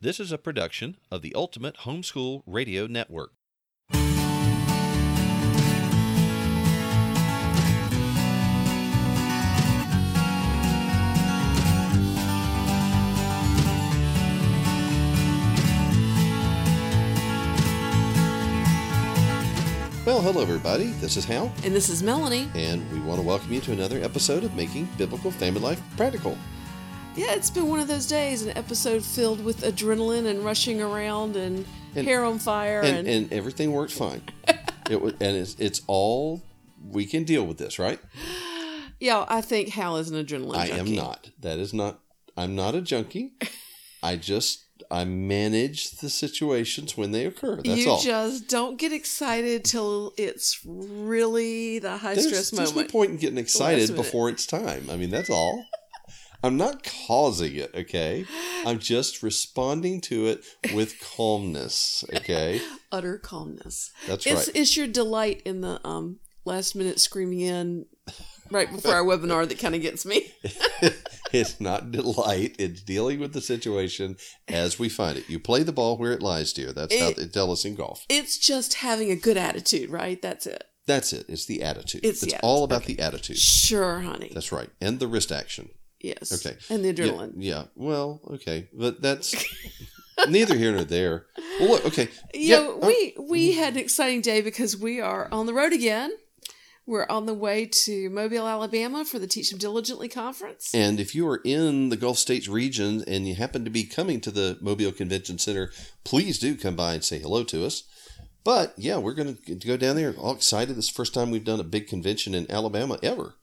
This is a production of the Ultimate Homeschool Radio Network. Well, hello, everybody. This is Hal, And this is Melanie. and we want to welcome you to another episode of Making Biblical Family Life Practical. Yeah, it's been one of those days, an episode filled with adrenaline and rushing around and, And- hair on fire. And, And, and everything worked fine. it was, and it's, it's all we can deal with this, right? yeah, I think Hal is an adrenaline I am not. That is not. I'm not a junkie. I just I manage the situations when they occur. That's you all. just don't get excited till it's really the high there's, stress there's no point in getting excited before it's time. I mean, that's all. I'm not causing it, okay? I'm just responding to it with calmness, okay? Utter calmness. That's It's right. it's your delight in the um last minute screaming in right before our webinar that kind of gets me. it's not delight. It's dealing with the situation as we find it. You play the ball where it lies, dear. That's how It- they tell us in golf. It's just having a good attitude, right? That's it. That's it. It's the attitude. It's the all attitude. about the attitude. Sure, honey. That's right. And the wrist action. Yes. Okay. And the adrenaline. Yeah, Well, okay. But that's neither here nor there. Well, look, okay. You Yeah, know, uh, we we had an exciting day because we are on the road again. We're on the way to Mobile, Alabama for the Teach Them Diligently conference. And if you are in the Gulf States region and you happen to be coming to the Mobile Convention Center, please do come by and say hello to us. But yeah, we're going to go down there. All excited. This is the first time we've done a big convention in Alabama ever.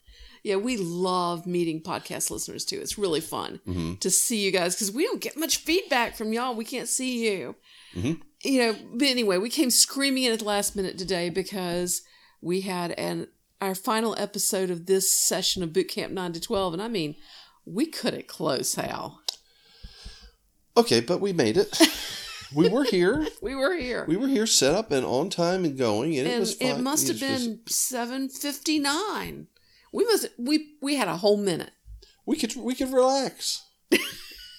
Yeah, we love meeting podcast listeners too. It's really fun Mhm. to see you guys because we don't get much feedback from y'all. We can't see you. Mhm. You know, but anyway, we came screaming in at the last minute today because we had an our final episode of this session of Boot Camp 9 to 12. And I mean, we cut it close, Hal. Okay, but we made it. we were here. We were here. We were here set up and on time and going, and, it was fine. it must have been seven fifty nine. We must we we had a whole minute. we could we could relax.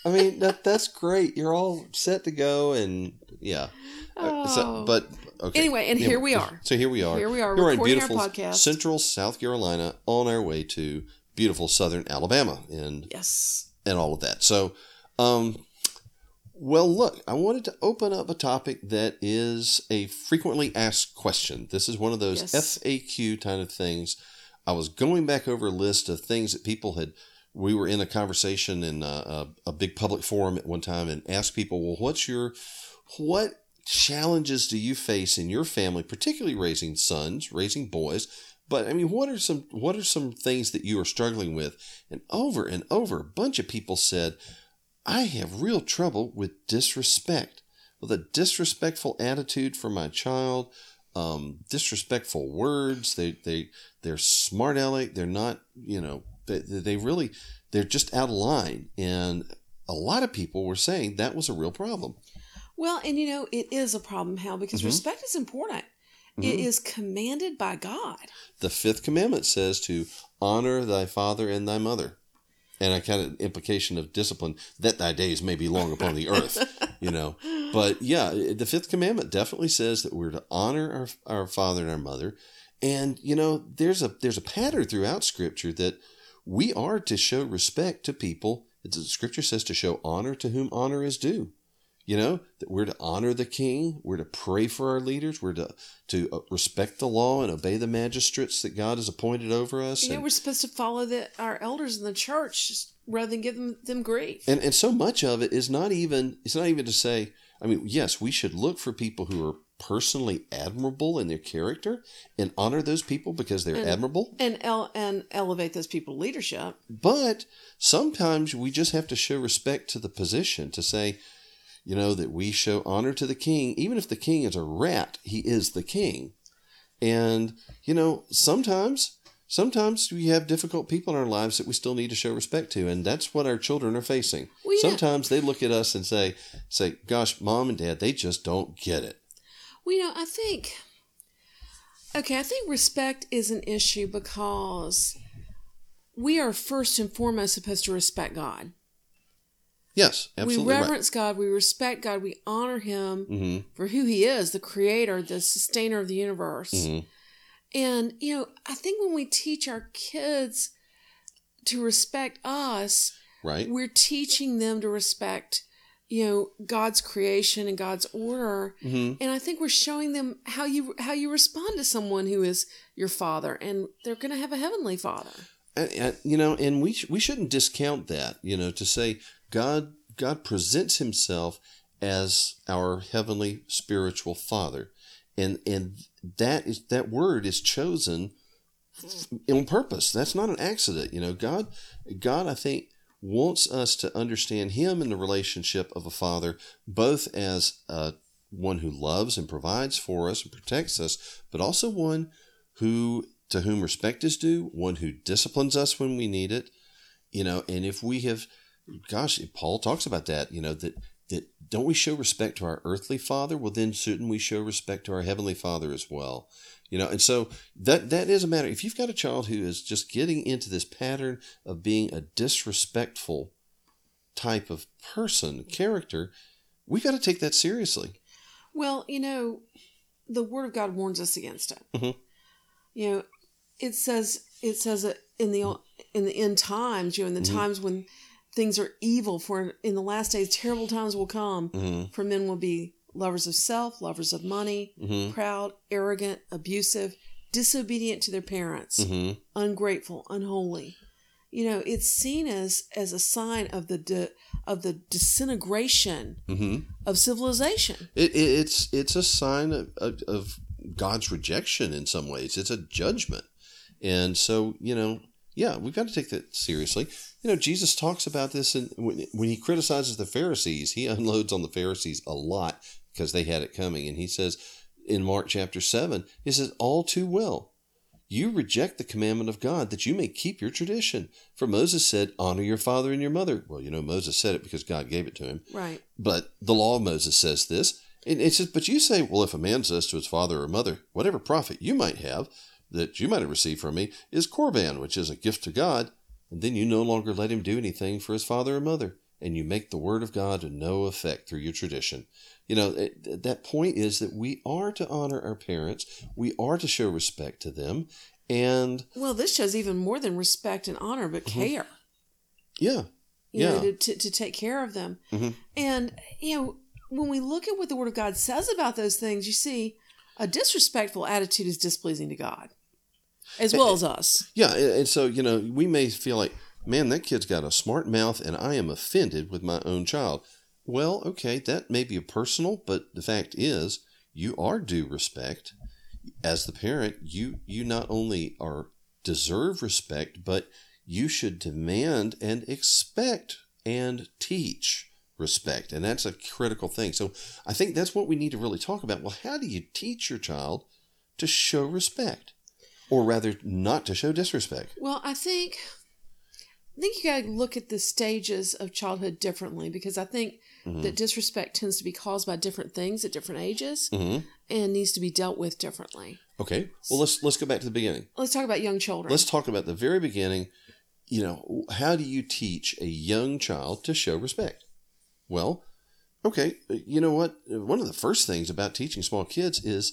I mean that that's great. You're all set to go, and yeah. Uh, so- Oh. but okay. Anyway, and here we are. So here we are. Here we are We're in beautiful. Central South Carolina on our way to beautiful Southern Alabama, and Yes. and all of that. So, um, well, look, I wanted to open up a topic that is a frequently asked question. This is one of those Yes. FAQ kind of things. I was going back over a list of things that people had. We were in a conversation in a, a, a big public forum at one time and asked people, well, what's your, what challenges do you face in your family, particularly raising sons, raising boys? But I mean, what are some what are some things that you are struggling with? And over and over, a bunch of people said, I have real trouble with disrespect, with a disrespectful attitude for my child, um, disrespectful words. They they they're smart aleck. They're not you know they they really they're just out of line. And a lot of people were saying that was a real problem. Well, and you know, it is a problem, Hal, because Mhm. respect is important. It Mhm. is commanded by God. The fifth commandment says to honor thy father and thy mother. And a kind of implication of discipline that thy days may be long upon the earth, you know. But yeah, the fifth commandment definitely says that we're to honor our, our father and our mother. And you know, there's a there's a pattern throughout scripture that we are to show respect to people. It's, scripture says to show honor to whom honor is due. You know, that we're to honor the king, we're to pray for our leaders, we're to to uh, respect the law and obey the magistrates that God has appointed over us. Know, and- we're supposed to follow the, our elders in the church rather than give them, them grief. and and so much of it is not even it's not even to say i mean yes we should look for people who are personally admirable in their character and honor those people because they're And- admirable and el- and elevate those people to leadership. but sometimes we just have to show respect to the position to say you know that we show honor to the king even if the king is a rat he is the king and you know sometimes sometimes we have difficult people in our lives that we still need to show respect to and that's what our children are facing Well, yeah. sometimes they look at us and say say gosh mom and dad they just don't get it Well, you know, I think, okay, I think respect is an issue because we are first and foremost supposed to respect God. Yes, absolutely we right. reverence God, we respect God, we honor Him hmm for who He is, the creator, the sustainer of the universe. hmm And, you know, I think when we teach our kids to respect us, Right. we're teaching them to respect, you know, God's creation and God's order. hmm And I think we're showing them how you how you respond to someone who is your father and they're going to have a heavenly father. You know, and we we shouldn't discount that. You know, to say God God presents Himself as our heavenly spiritual Father, and and that is that word is chosen on purpose. That's not an accident. You know, God God I think wants us to understand Him in the relationship of a father, both as uh, one who loves and provides for us and protects us, but also one who to whom respect is due, one who disciplines us when we need it, you know, and if we have gosh, Paul talks about that, you know, that that don't we show respect to our earthly father? Well then shouldn't we show respect to our heavenly father as well? You know, and so that that is a matter. If you've got a child who is just getting into this pattern of being a disrespectful type of person, character, we got to take that seriously. Well, you know, the Word of God warns us against it. Mhm. You know, it says it says that in the in the end times, you know, in the Mhm. times when things are evil, for in the last days, terrible times will come. Mm-hmm. For men will be lovers of self, lovers of money, Mm-hmm. proud, arrogant, abusive, disobedient to their parents, Mm-hmm. ungrateful, unholy. You know, it's seen as as a sign of the de, of the disintegration Mm-hmm. of civilization. It, it, it's it's a sign of, of, of God's rejection in some ways. It's a judgment, and so you know, yeah, we've got to take that seriously. You know, Jesus talks about this, and when, when he criticizes the Pharisees, he unloads on the Pharisees a lot because they had it coming, and he says in Mark chapter seven, he says, "All too well." You reject the commandment of God that you may keep your tradition. For Moses said, Honor your father and your mother. Well, you know, Moses said it because God gave it to him. Right. But the law of Moses says this. And it says, but you say, well, if a man says to his father or mother, whatever profit you might have, that you might have received from me, is Korban, which is a gift to God, and then you no longer let him do anything for his father or mother, and you make the word of God no effect through your tradition. You know, it, that point is that we are to honor our parents, we are to show respect to them, and Well, this shows even more than respect and honor, but care. yeah, You know, Mm-hmm. Yeah. to, to, to take care of them. Mhm. And, you know, when we look at what the Word of God says about those things, you see a disrespectful attitude is displeasing to God as well as us. Yeah, and and so you know, we may feel like, man, that kid's got a smart mouth, and I am offended with my own child. Well, okay, that may be a personal, but the fact is, you are due respect as the parent. You you not only are deserve respect, but you should demand and expect and teach respect, and that's a critical thing. So I think that's what we need to really talk about. Well, how do you teach your child to show respect? Or rather not to show disrespect. Well, I think I think you got to look at the stages of childhood differently because I think Mhm. that disrespect tends to be caused by different things at different ages hmm and needs to be dealt with differently. Okay, well let's let's go back to the beginning. Let's talk about young children. Let's talk about the very beginning. You know, how do you teach a young child to show respect? Well, okay, you know what? One of the first things about teaching small kids is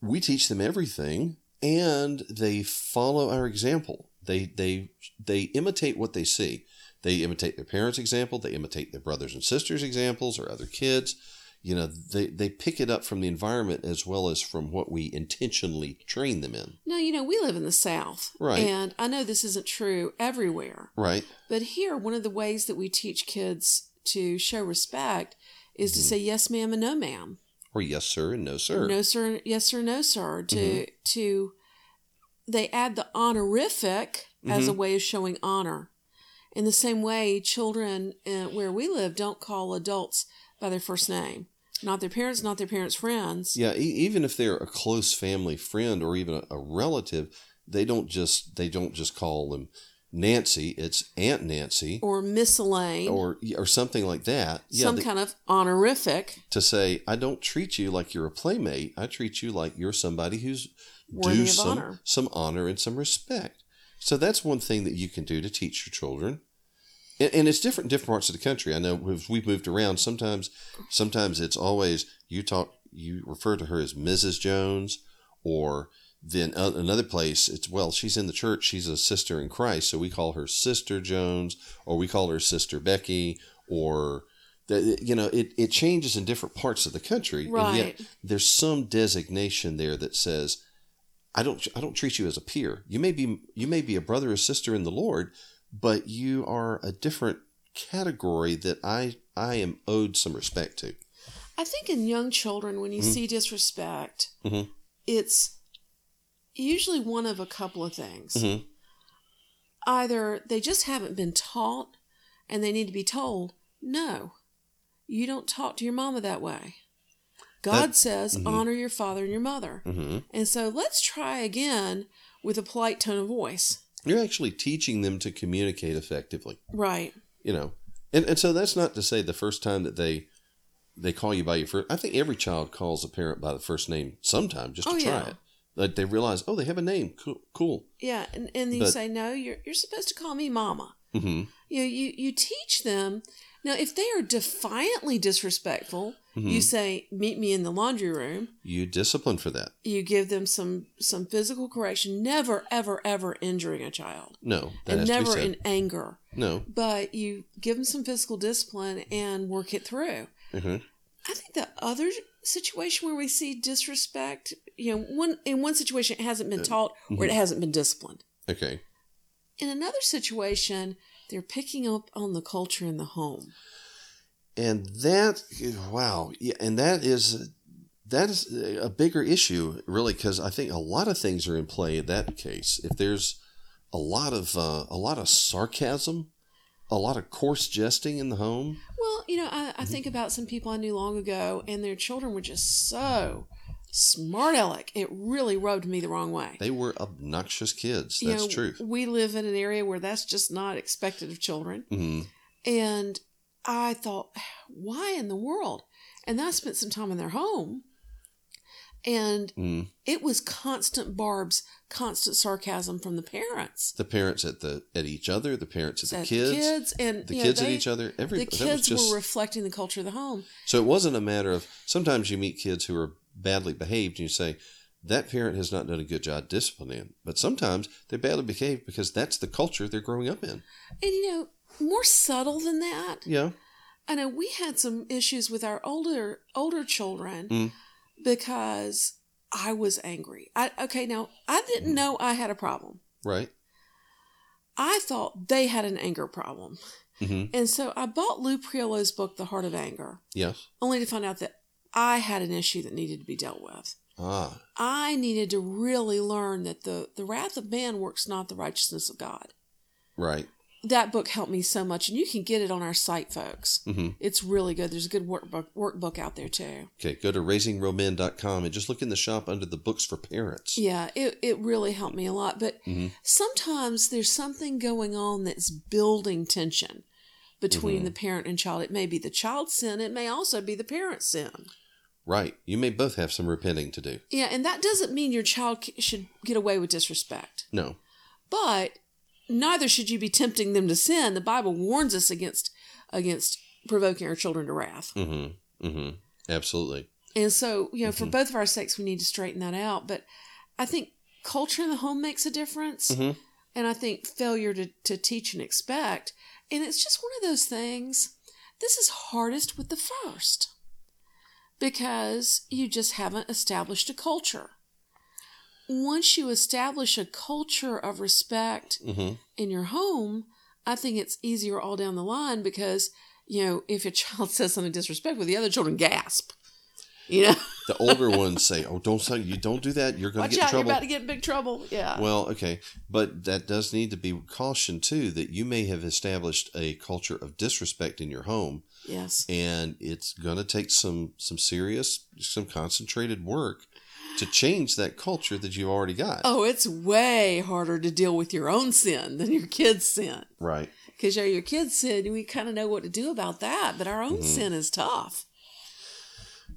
we teach them everything and they follow our example. They they they imitate what they see. They imitate their parents' example, they imitate their brothers and sisters' examples or other kids. You know, they, they pick it up from the environment as well as from what we intentionally train them in. now, you know, we live in the South. Right. And I know this isn't true everywhere. Right. But here, one of the ways that we teach kids to show respect is to mm-hmm. say yes, ma'am, and no, ma'am. Or yes, sir, and no, sir. No, sir, yes, sir, no, sir. To, Mhm. to, they add the honorific as Mm-hmm. a way of showing honor. In the same way, children uh, where we live don't call adults by their first name. Not their parents, not their parents' friends. Yeah, e- even if they're a close family friend or even a, a relative, they don't just they don't just call them Nancy. It's Aunt Nancy Or Miss Elaine. or or something like that. Yeah, some they- kind of honorific. to say I don't treat you like you're a playmate. I treat you like you're somebody who's Worthy due some honor. some honor and some respect. So that's one thing that you can do to teach your children. and, and it's different in different parts of the country. I know we've, we've moved around. Sometimes, sometimes it's always you talk, you refer to her as Mrs. Jones, or then uh, another place it's well, she's in the church. She's a sister in Christ, so we call her Sister Jones, or we call her Sister Becky, or that you know it, it changes in different parts of the country, and yet Right. there's some designation there that says. I don't. I don't treat you as a peer. You may be. You may be a brother or sister in the Lord, but you are a different category that I I am owed some respect to. I think in young children, when you Mm-hmm. see disrespect, Mhm. it's usually one of a couple of things. Mhm. Either they just haven't been taught and they need to be told, no, you don't talk to your mama that way. God That- says, mhm. honor your father and your mother. hmm And so let's try again with a polite tone of voice. You're actually teaching them to communicate effectively. Right. You know, and and so that's not to say the first time that they they call you by your first. I think every child calls a parent by the first name sometime just to Oh, try yeah. it. Like they realize, oh, they have a name. Cool. Cool. Yeah. And, and you But- say, no, you're, you're supposed to call me mama. hmm you know, you you teach them now if they are defiantly disrespectful you say meet me in the laundry room You discipline for that. you give them some some physical correction never ever ever injuring a child No, that and has to be never in anger no. but you give them some physical discipline and work it through hmm i think the other situation where we see disrespect you know one in one situation it hasn't been taught or it hasn't been disciplined. Okay. in another situation they're picking up on the culture in the home. And that wow yeah and that is that is a bigger issue really because i think a lot of things are in play in that case. If there's a lot of uh, a lot of sarcasm a lot of coarse jesting in the home. Well, you know, I, I think about some people I knew long ago, and their children were just so smart aleck. It really rubbed me the wrong way. they were obnoxious kids You that's know, true We live in an area where that's just not expected of children. hmm And I thought, why in the world? And then I spent some time in their home, and mm it was constant barbs, constant sarcasm from the parents. the parents at the at each other the parents at the At kids and the you know, kids at each other every The kids just were reflecting the culture of the home. So it wasn't a matter of sometimes you meet kids who are badly behaved and you say, that parent has not done a good job disciplining. But sometimes they're badly behaved because that's the culture they're growing up in. And you know, more subtle than that, Yeah. I know we had some issues with our older older children Mm. because I was angry. I okay, now I didn't know I had a problem. Right. I thought they had an anger problem. hmm And so I bought Lou Priolo's book The Heart of Anger, Yes. only to find out that I had an issue that needed to be dealt with. Ah. I needed to really learn that the the wrath of man works not the righteousness of God. Right. That book helped me so much, and you can get it on our site, folks. hmm It's really good. There's a good workbook workbook out there too. Okay. Go to raisingrealmen.com and just look in the shop under the books for parents. Yeah, it, it really helped me a lot. But Mhm. sometimes there's something going on that's building tension between Mhm. the parent and child. It may be the child's sin, it may also be the parent's sin. Right. You may both have some repenting to do. Yeah, and that doesn't mean your child should get away with disrespect. No. But neither should you be tempting them to sin. The Bible warns us against against provoking our children to wrath. hmm hmm Absolutely. And so, you know, for both of our sakes, we need to straighten that out. But I think culture in the home makes a difference. Mhm. And I think failure to, to teach and expect. And it's just one of those things. This is hardest with the first because you just haven't established a culture. Once you establish a culture of respect hmm in your home, I think it's easier all down the line because, you know, if a child says something disrespectful, the other children gasp. You know, The older ones say, "Oh, don't say you don't do that. You're going to get in out, you're trouble." about to get in big trouble. Yeah. Well, okay, but that does need to be cautioned too that you may have established a culture of disrespect in your home, yes. and it's going to take some some serious, some concentrated work to change that culture that you've already got. Oh, it's way harder to deal with your own sin than your kids' sin. Right. Because you know, your kids' sin, we kind of know what to do about that, but our own mm-hmm. sin is tough.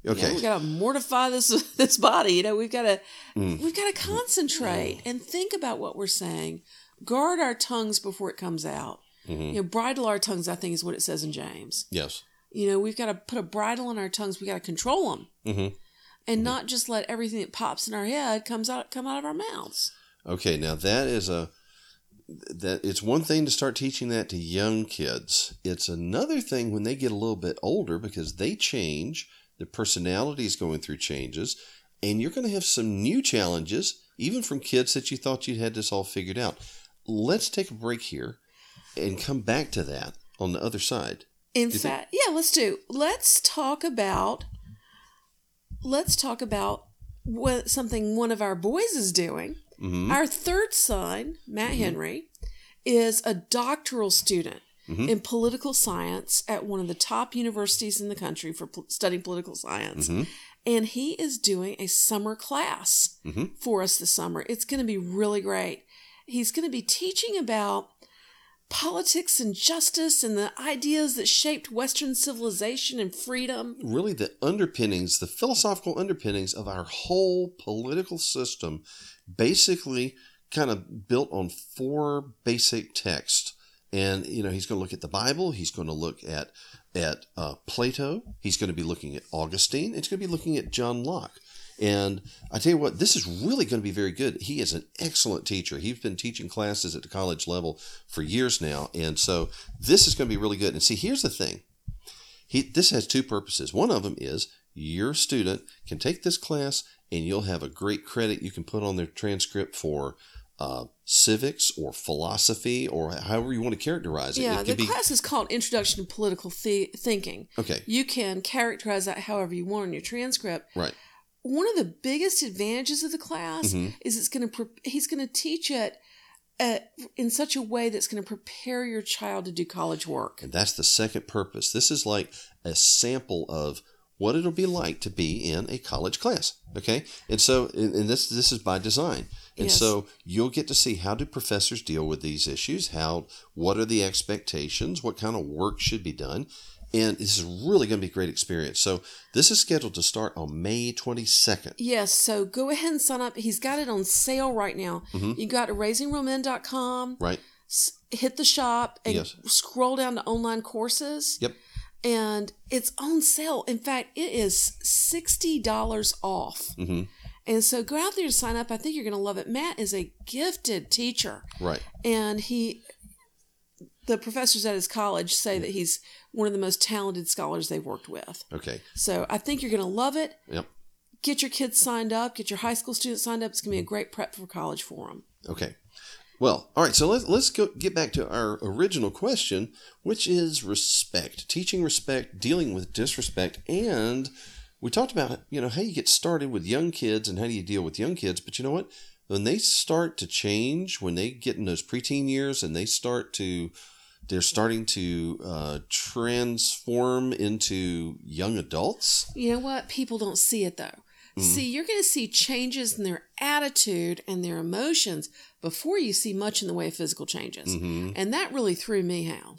You know, Okay. we got to mortify this this body. You know, we've got to Mm. we've got to concentrate and think about what we're saying. Guard our tongues before it comes out. Mhm. You know, bridle our tongues, I think is what it says in James. Yes. You know, we've got to put a bridle on our tongues. We got to control them hmm and not just let everything that pops in our head comes out come out of our mouths. Okay, now that is a that it's one thing to start teaching that to young kids. It's another thing when they get a little bit older because they change, their personality is going through changes, and you're going to have some new challenges even from kids that you thought you'd had this all figured out. Let's take a break here and come back to that on the other side. In you think- yeah, let's do. Let's talk about. Let's talk about what something one of our boys is doing. Mhm. Our third son, Matt Henry, is a doctoral student Mhm. in political science at one of the top universities in the country for pol- studying political science. Mhm. And he is doing a summer class Mhm. for us this summer. It's going to be really great. He's going to be teaching about politics and justice and the ideas that shaped Western civilization and freedom. really the underpinnings, the philosophical underpinnings of our whole political system, basically kind of built on four basic texts. And you know, he's going to look at the Bible. He's going to look at at uh, Plato. He's going to be looking at Augustine. It's going to be looking at John Locke. And I tell you what, this is really going to be very good. He is an excellent teacher. He's been teaching classes at the college level for years now, and so this is going to be really good. And see, here's the thing: he this has two purposes. One of them is your student can take this class and you'll have a great credit you can put on their transcript for uh, civics or philosophy or however you want to characterize it. Yeah, it the be class is called Introduction to Political the- Thinking. okay, You can characterize that however you want in your transcript. right? One of the biggest advantages of the class Mhm. is it's going to pre- he's going to teach it uh, in such a way that's going to prepare your child to do college work. And that's the second purpose. This is like a sample of what it'll be like to be in a college class. Okay, and so and this this is by design. And Yes. so you'll get to see how do professors deal with these issues? How what are the expectations? What kind of work should be done? And this is really going to be a great experience. So this is scheduled to start on May 22nd. Yes, so go ahead and sign up. He's got it on sale right now. Mhm. You got to raisingrealmen.com, Right? s- hit the shop, and Yes. scroll down to online courses. Yep. And it's on sale. In fact, it is $60 off. hmm And so go out there and sign up. I think you're going to love it. Matt is a gifted teacher. Right. And he, the professors at his college say that he's one of the most talented scholars they've worked with. Okay. So I think you're going to love it. Yep. Get your kids signed up. Get your high school students signed up. It's going to be a great prep for college for them. Okay. Well, all right. So let's let's go get back to our original question, which is respect, teaching respect, dealing with disrespect, and we talked about you know how you get started with young kids and how do you deal with young kids. But you know what? When they start to change, when they get in those preteen years and they start to they're starting to uh, transform into young adults. You know what? People don't see it though. See, you're going to see changes in their attitude and their emotions before you see much in the way of physical changes. Mhm. And that really threw me, Hal.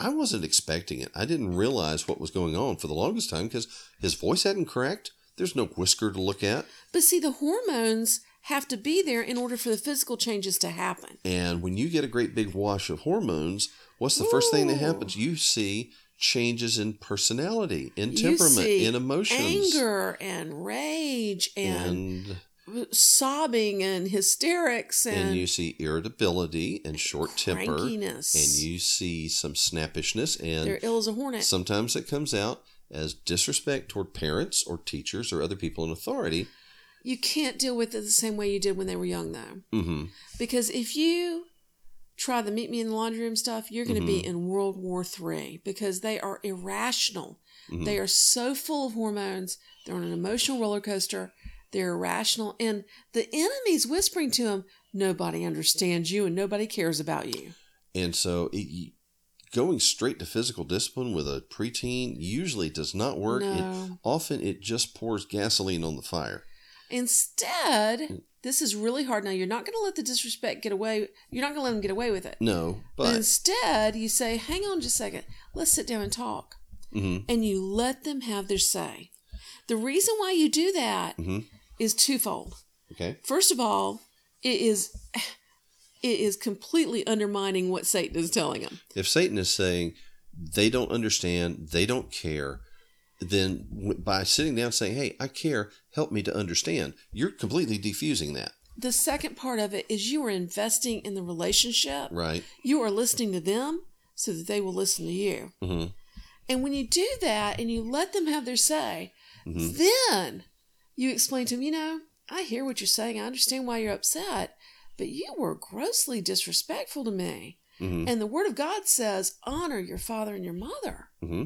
I wasn't expecting it. I didn't realize what was going on for the longest time because his voice hadn't cracked. There's no whisker to look at. But see, the hormones have to be there in order for the physical changes to happen. And when you get a great big wash of hormones, what's the first thing that happens? You see changes in personality, in temperament, in emotions. Anger and rage and, And sobbing and hysterics and, and you see irritability and short temper. And you see some snappishness and They're ill as a hornet. sometimes it comes out as disrespect toward parents or teachers or other people in authority. you can't deal with it the same way you did when they were young, though. hmm Because if you try the meet me in the laundry room stuff, you're going to Mm-hmm. be in World War Three because they are irrational. Mhm. They are so full of hormones. They're on an emotional roller coaster. They're irrational. And the enemy's whispering to them, nobody understands you and nobody cares about you. And so it, going straight to physical discipline with a preteen usually does not work. It- No. often it just pours gasoline on the fire. Instead, this is really hard. Now, you're not going to let the disrespect get away. You're not going to let them get away with it. No, But but instead, you say, hang on just a second. Let's sit down and talk. Mhm. And you let them have their say. The reason why you do that is twofold. okay, First of all, it is it is completely undermining what Satan is telling them. If Satan is saying they don't understand, they don't care, then by sitting down saying, "Hey, I care, help me to understand," you're completely defusing that, The second part of it is you are investing in the relationship. right? You are listening to them so that they will listen to you. hmm And when you do that and you let them have their say, Mhm. then you explain to him, you know, I hear what you're saying. I understand why you're upset, but you were grossly disrespectful to me. hmm And the Word of God says, honor your father and your mother. hmm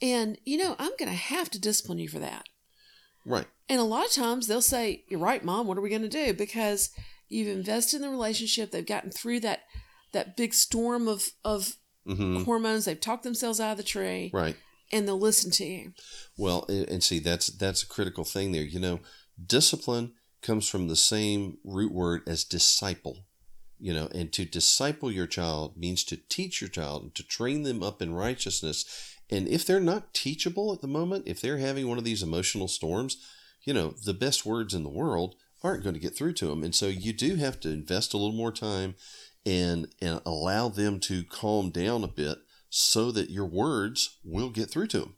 And, you know, I'm going to have to discipline you for that. Right. And a lot of times they'll say, You're right, mom, what are we going to do? Because you've invested in the relationship. They've gotten through that that big storm of, of hmm hormones. They've talked themselves out of the tree Right. And they'll listen to you. Well, and see, that's that's a critical thing there. You know, discipline comes from the same root word as disciple. You know, and to disciple your child means to teach your child and to train them up in righteousness. And if they're not teachable at the moment, if they're having one of these emotional storms, you know, the best words in the world aren't going to get through to them. And so you do have to invest a little more time and and allow them to calm down a bit so that your words will get through to them.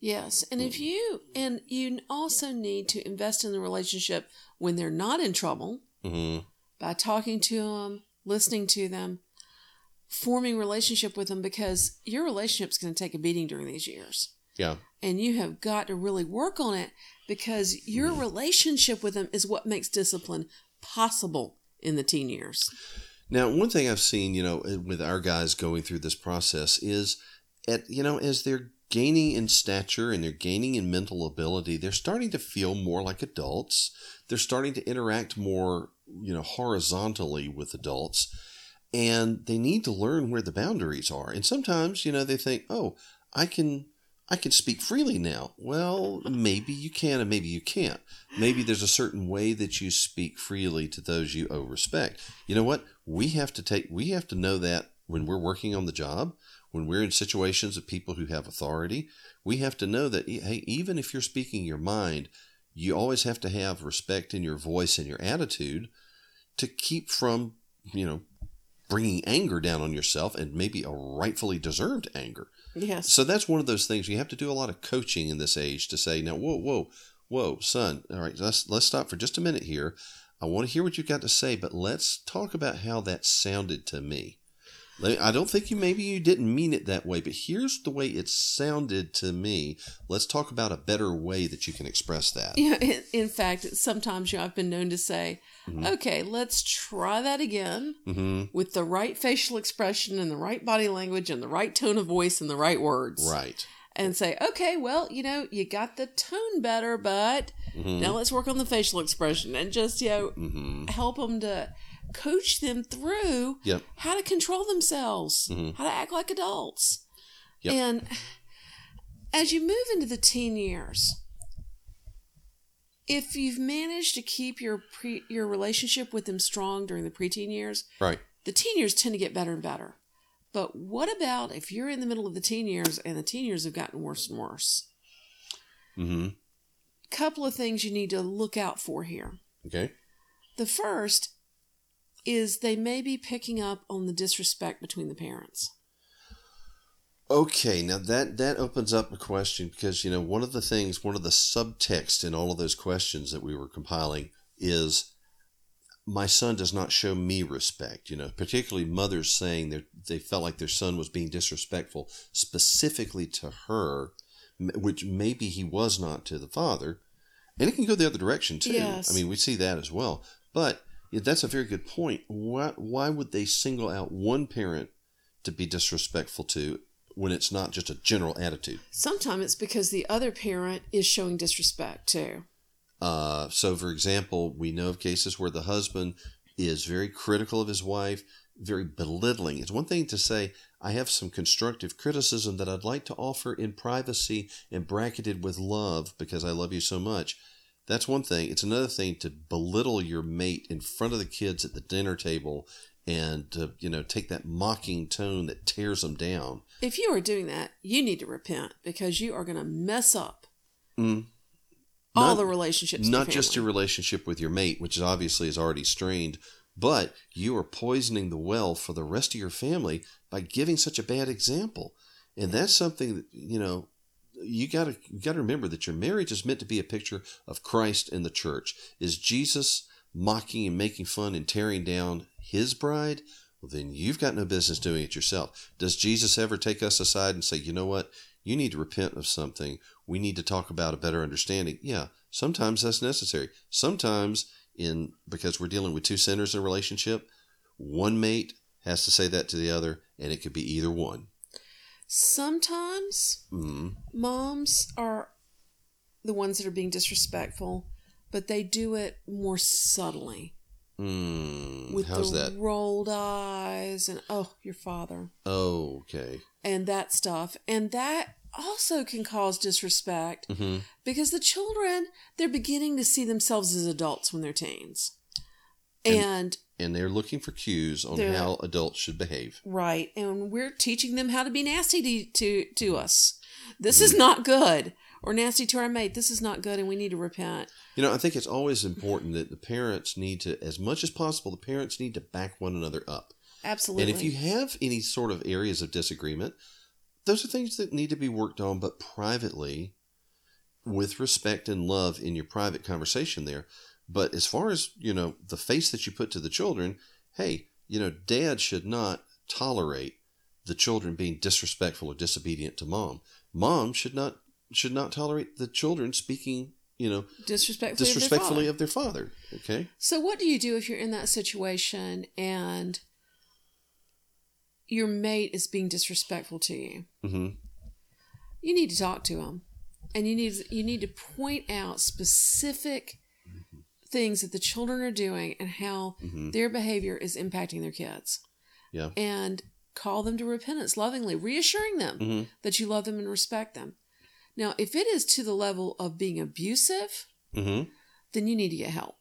Yes. And if you, and you also need to invest in the relationship when they're not in trouble hmm by talking to them, listening to them, forming relationship with them because your relationship's going to take a beating during these years. Yeah. And you have got to really work on it because your relationship with them is what makes discipline possible in the teen years. Now, one thing I've seen, you know, eh, with our guys going through this process is at, you know, as they're gaining in stature and they're gaining in mental ability, they're starting to feel more like adults. They're starting to interact more, you know, horizontally with adults. And they need to learn where the boundaries are. And sometimes, you know, they think, oh, I can I can speak freely now. Well, maybe you can and maybe you can't. Maybe there's a certain way that you speak freely to those you owe respect. You know what? We have to take we have to know that when we're working on the job, when we're in situations of people who have authority, we have to know that hey, even if you're speaking your mind, you always have to have respect in your voice and your attitude to keep from, you know, bringing anger down on yourself and maybe a rightfully deserved anger. Yes. So that's one of those things you have to do a lot of coaching in this age to say, now, whoa, whoa, whoa, son, all right, let's let's stop for just a minute here. I want to hear what you've got to say, but let's talk about how that sounded to me. I don't think you maybe you didn't mean it that way, but here's the way it sounded to me. Let's talk about a better way that you can express that. Yeah, in, in fact, sometimes you know, I've been known to say, Mhm. okay, let's try that again hmm with the right facial expression and the right body language and the right tone of voice and the right words. Right. And say, okay, well, you know, you got the tone better, but hmm now let's work on the facial expression and just, you know, hmm help them to coach them through Yep. how to control themselves, Mhm. how to act like adults. Yep. And as you move into the teen years, if you've managed to keep your pre, your relationship with them strong during the preteen years, Right. the teen years tend to get better and better. But what about if you're in the middle of the teen years and the teen years have gotten worse and worse? hmm Couple of things you need to look out for here. Okay. The first is they may be picking up on the disrespect between the parents. Okay, now that that opens up a question because you know one of the things, one of the subtext in all of those questions that we were compiling is my son does not show me respect. You know, particularly mothers saying they they felt like their son was being disrespectful specifically to her, which maybe he was not to the father, and it can go the other direction too. Yes. I mean, we see that as well. But yeah, that's a very good point. Why why would they single out one parent to be disrespectful to when it's not just a general attitude. Sometimes it's because the other parent is showing disrespect too. Uh, so, for example, we know of cases where the husband is very critical of his wife, very belittling. It's one thing to say, I have some constructive criticism that I'd like to offer in privacy and bracketed with love because I love you so much. That's one thing. It's another thing to belittle your mate in front of the kids at the dinner table and to, you know, take that mocking tone that tears them down. If you are doing that, you need to repent because you are going to mess up Mm. all Not- the relationships. not just your relationship with your mate, which obviously is already strained, but you are poisoning the well for the rest of your family by giving such a bad example. And that's something that, you know, you got to got to remember that your marriage is meant to be a picture of Christ and the church. Is Jesus mocking and making fun and tearing down his bride? Well, then you've got no business doing it yourself. Does Jesus ever take us aside and say, "You know what? You need to repent of something. We need to talk about a better understanding." Yeah, sometimes that's necessary. Sometimes in because we're dealing with two sinners in a relationship, one mate has to say that to the other and it could be either one. Sometimes Mm. moms are the ones that are being disrespectful, but they do it more subtly Mm. with How's the that? rolled eyes and oh, your father Oh, okay. and that stuff. And that also can cause disrespect hmm because the children they're beginning to see themselves as adults when they're teens. And- and And they're looking for cues on how adults should behave. Right, and we're teaching them how to be nasty to to, to us. This Mm-hmm. is not good, or nasty to our mate. This is not good, and we need to repent. You know, I think it's always important that the parents need to, as much as possible, the parents need to back one another up. Absolutely. And if you have any sort of areas of disagreement, those are things that need to be worked on, but privately, with respect and love in your private conversation there. But as far as, you know, the face that you put to the children, hey, you know, dad should not tolerate the children being disrespectful or disobedient to mom. Mom should not should not tolerate the children speaking, you know, disrespectfully, disrespectfully Of their of their father. Okay? so, what do you do if you're in that situation and your mate is being disrespectful to you? hmm You need to talk to him, and you need you need to point out specific things that the children are doing and how hmm their behavior is impacting their kids. Yeah. and call them to repentance lovingly, reassuring them hmm that you love them and respect them. Now, if it is to the level of being abusive, hmm then you need to get help.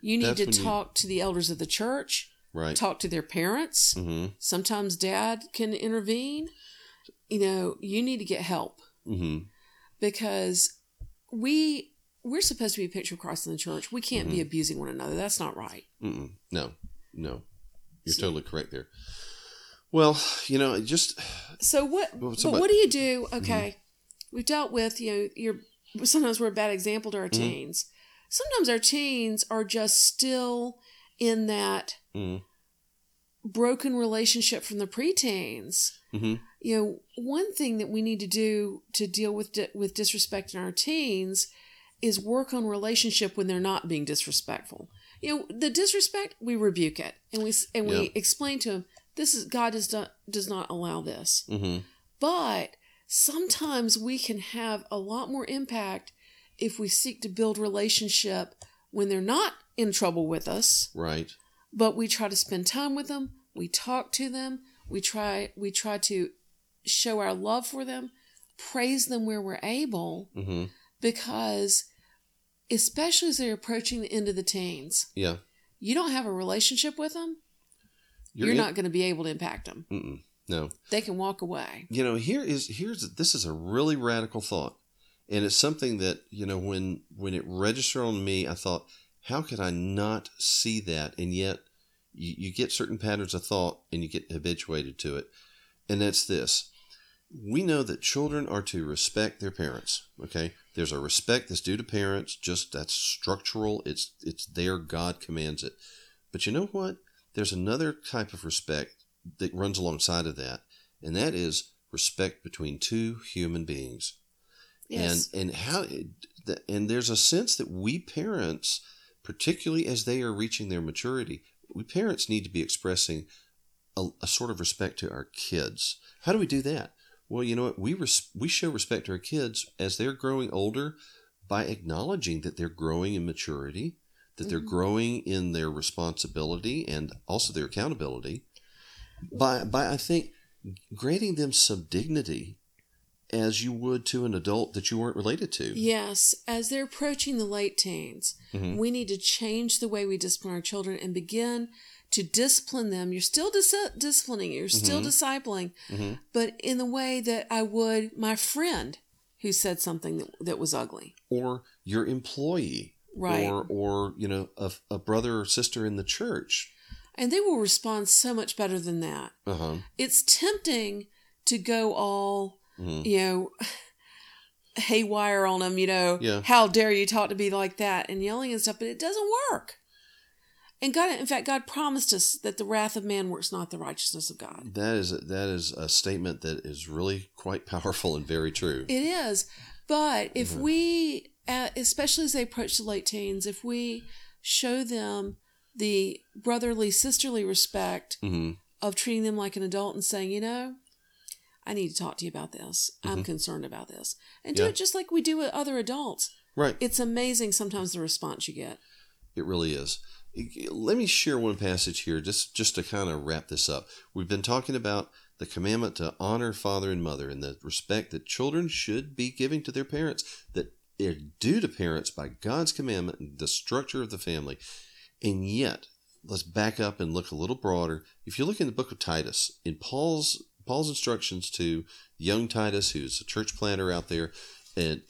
You need That's to when you- talk to the elders of the church, Right. talk to their parents. hmm Sometimes dad can intervene. You know, you need to get help hmm because we we're supposed to be a picture of Christ in the church. We can't Mm-hmm. be abusing one another. That's not right. Mm-mm. No, no, you're So- totally correct there. Well, you know, just So what? But what do you do? Okay, we've dealt with you know you're sometimes we're a bad example to our Mhm. teens. Sometimes our teens are just still in that mm, broken relationship from the preteens. hmm You know, one thing that we need to do to deal with di- with disrespect in our teens is work on relationship when they're not being disrespectful. You know, the disrespect we rebuke it. And we and we explain to them this is God does not does not allow this. hmm But sometimes we can have a lot more impact if we seek to build relationship when they're not in trouble with us, right, but we try to spend time with them, we talk to them, we try we try to show our love for them, praise them where we're able hmm because especially as they're approaching the end of the teens, yeah, you don't have a relationship with them, you're, in- not going to be able to impact them. Mm-mm. No, They can walk away. you know, here is here's this is a really radical thought, and it's something that you know when when it registered on me, I thought, how could I not see that? And yet, you, you get certain patterns of thought, and you get habituated to it, and that's this. We know that children are to respect their parents. Okay, there's a respect that's due to parents. Just that's structural. It's it's there. God commands it. But you know what? There's another type of respect that runs alongside of that, and that is respect between two human beings. Yes. And and how and there's a sense that we parents, particularly as they are reaching their maturity, we parents need to be expressing a, a sort of respect to our kids. How do we do that? Well, you know what? We res- we show respect to our kids as they're growing older by acknowledging that they're growing in maturity, that they're Mhm. growing in their responsibility and also their accountability. By by, I think granting them some dignity as you would to an adult that you weren't related to. Yes, as they're approaching the late teens, Mhm. we need to change the way we discipline our children and begin to discipline them. You're still dis- disciplining, you're still Mhm. discipling, Mhm. but in the way that I would my friend who said something that, that was ugly. Or your employee, Right. or or you know a, a brother or sister in the church. and they will respond so much better than that. Uh huh. It's tempting to go all, hmm you know, haywire on them, you know, Yeah. how dare you talk to me like that and yelling and stuff, but it doesn't work. And God, in fact, God promised us that the wrath of man works not the righteousness of God. That is that is a statement that is really quite powerful and very true. It is. But if Mhm. we, uh, especially as they approach the late teens, if we show them the brotherly, sisterly respect hmm of treating them like an adult and saying, you know, I need to talk to you about this. I'm Mhm. concerned about this. And do Yeah. it just like we do with other adults. Right. It's amazing sometimes the response you get. It really is. Let me share one passage here, just just to kind of wrap this up. We've been talking about the commandment to honor father and mother, and the respect that children should be giving to their parents, that are due to parents by God's commandment and the structure of the family. And yet, let's back up and look a little broader. If you look in the book of Titus, in Paul's Paul's instructions to young Titus, who's a church planter out there, and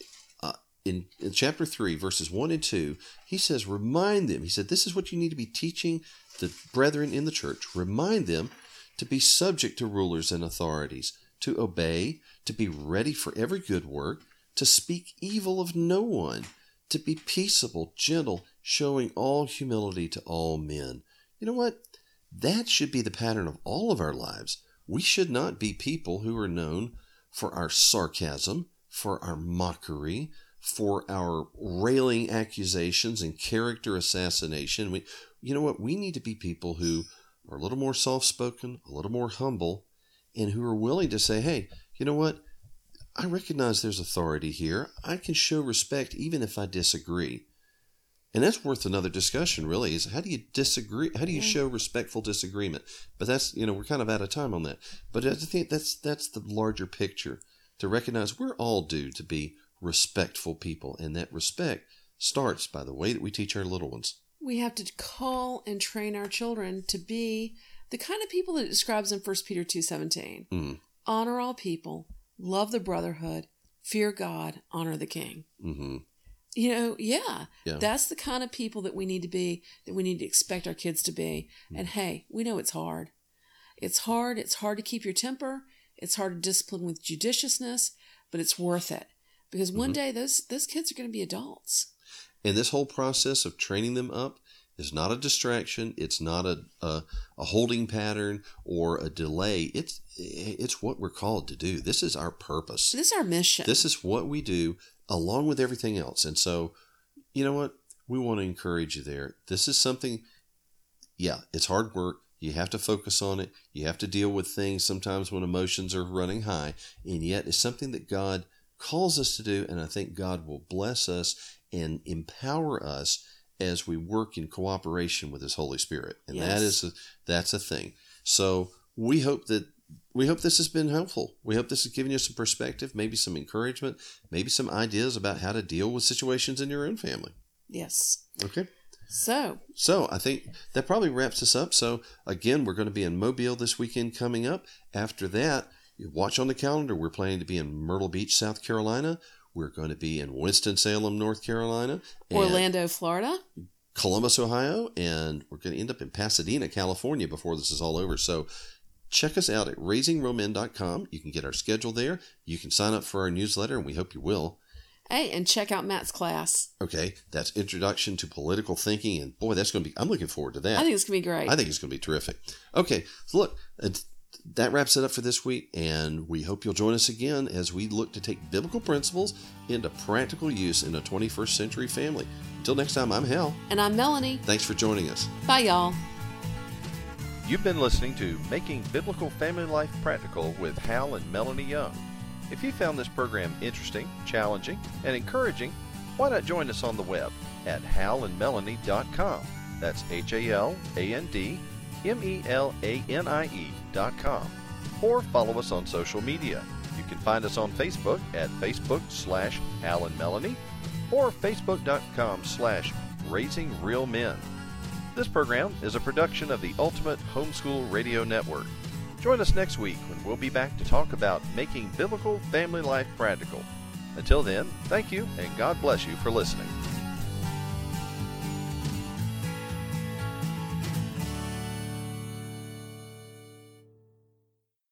in, in chapter 3, verses 1 and 2, he says, Remind them. He said, This is what you need to be teaching the brethren in the church. Remind them to be subject to rulers and authorities, to obey, to be ready for every good work, to speak evil of no one, to be peaceable, gentle, showing all humility to all men. You know what? That should be the pattern of all of our lives. We should not be people who are known for our sarcasm, for our mockery, for our railing accusations and character assassination. We, you know what? We need to be people who are a little more soft spoken, a little more humble, and who are willing to say, hey, you know what? I recognize there's authority here. I can show respect even if I disagree. And that's worth another discussion, really, is how do you disagree? How do you show respectful disagreement? But that's, you know, we're kind of out of time on that. But I think that's that's the larger picture to recognize we're all due to be respectful people, and that respect starts by the way that we teach our little ones. We have to call and train our children to be the kind of people that it describes in 1 Peter 2.17. Mm, Honor all people, love the brotherhood, fear God, honor the king. hmm You know, yeah, Yeah. that's the kind of people that we need to be, that we need to expect our kids to be. Mm. And hey, we know it's hard. It's hard. It's hard to keep your temper. It's hard to discipline with judiciousness, but it's worth it because one Mhm. day those those kids are going to be adults. And this whole process of training them up is not a distraction. It's not a, a, a holding pattern or a delay. It's it's what we're called to do. This is our purpose. This is our mission. This is what we do along with everything else. And so, you know what? We want to encourage you there. This is something, yeah, it's hard work. You have to focus on it. You have to deal with things sometimes when emotions are running high. And yet, it's something that God calls us to do. And I think God will bless us and empower us as we work in cooperation with His Holy Spirit. And that Yes. is a, that's a thing. So we hope that we hope this has been helpful. We hope this has given you some perspective, maybe some encouragement, maybe some ideas about how to deal with situations in your own family. yes. Okay. So So I think that probably wraps us up. So again, we're going to be in Mobile this weekend coming up. After that, watch on the calendar. We're planning to be in Myrtle Beach, South Carolina. We're going to be in Winston-Salem, North Carolina, Orlando, Florida. Columbus, Ohio, and we're going to end up in Pasadena, California before this is all over. So check us out at raisingrealmen.com. You can get our schedule there. You can sign up for our newsletter, and we hope you will. Hey, and check out Matt's class. Okay, that's Introduction to Political Thinking, and boy, that's going to be. I'm looking forward to that. I think it's gonna be great. I think it's going to be terrific. Okay, so look, that wraps it up for this week, and we hope you'll join us again as we look to take biblical principles into practical use in a 21st century family. Until next time, I'm Hal. and I'm Melanie. Thanks for joining us. Bye, y'all. You've been listening to Making Biblical Family Life Practical with Hal and Melanie Young. If you found this program interesting, challenging, and encouraging, why not join us on the web at halandmelanie.com. That's H A L A N D M E L A N I Or follow us on social media. You can find us on Facebook at Facebook slash Hal and Melanie or Facebook.com slash Raising Real Men. This program is a production of the Ultimate Homeschool Radio Network. Join us next week when we'll be back to talk about making biblical family life practical. Until then, thank you and God bless you for listening.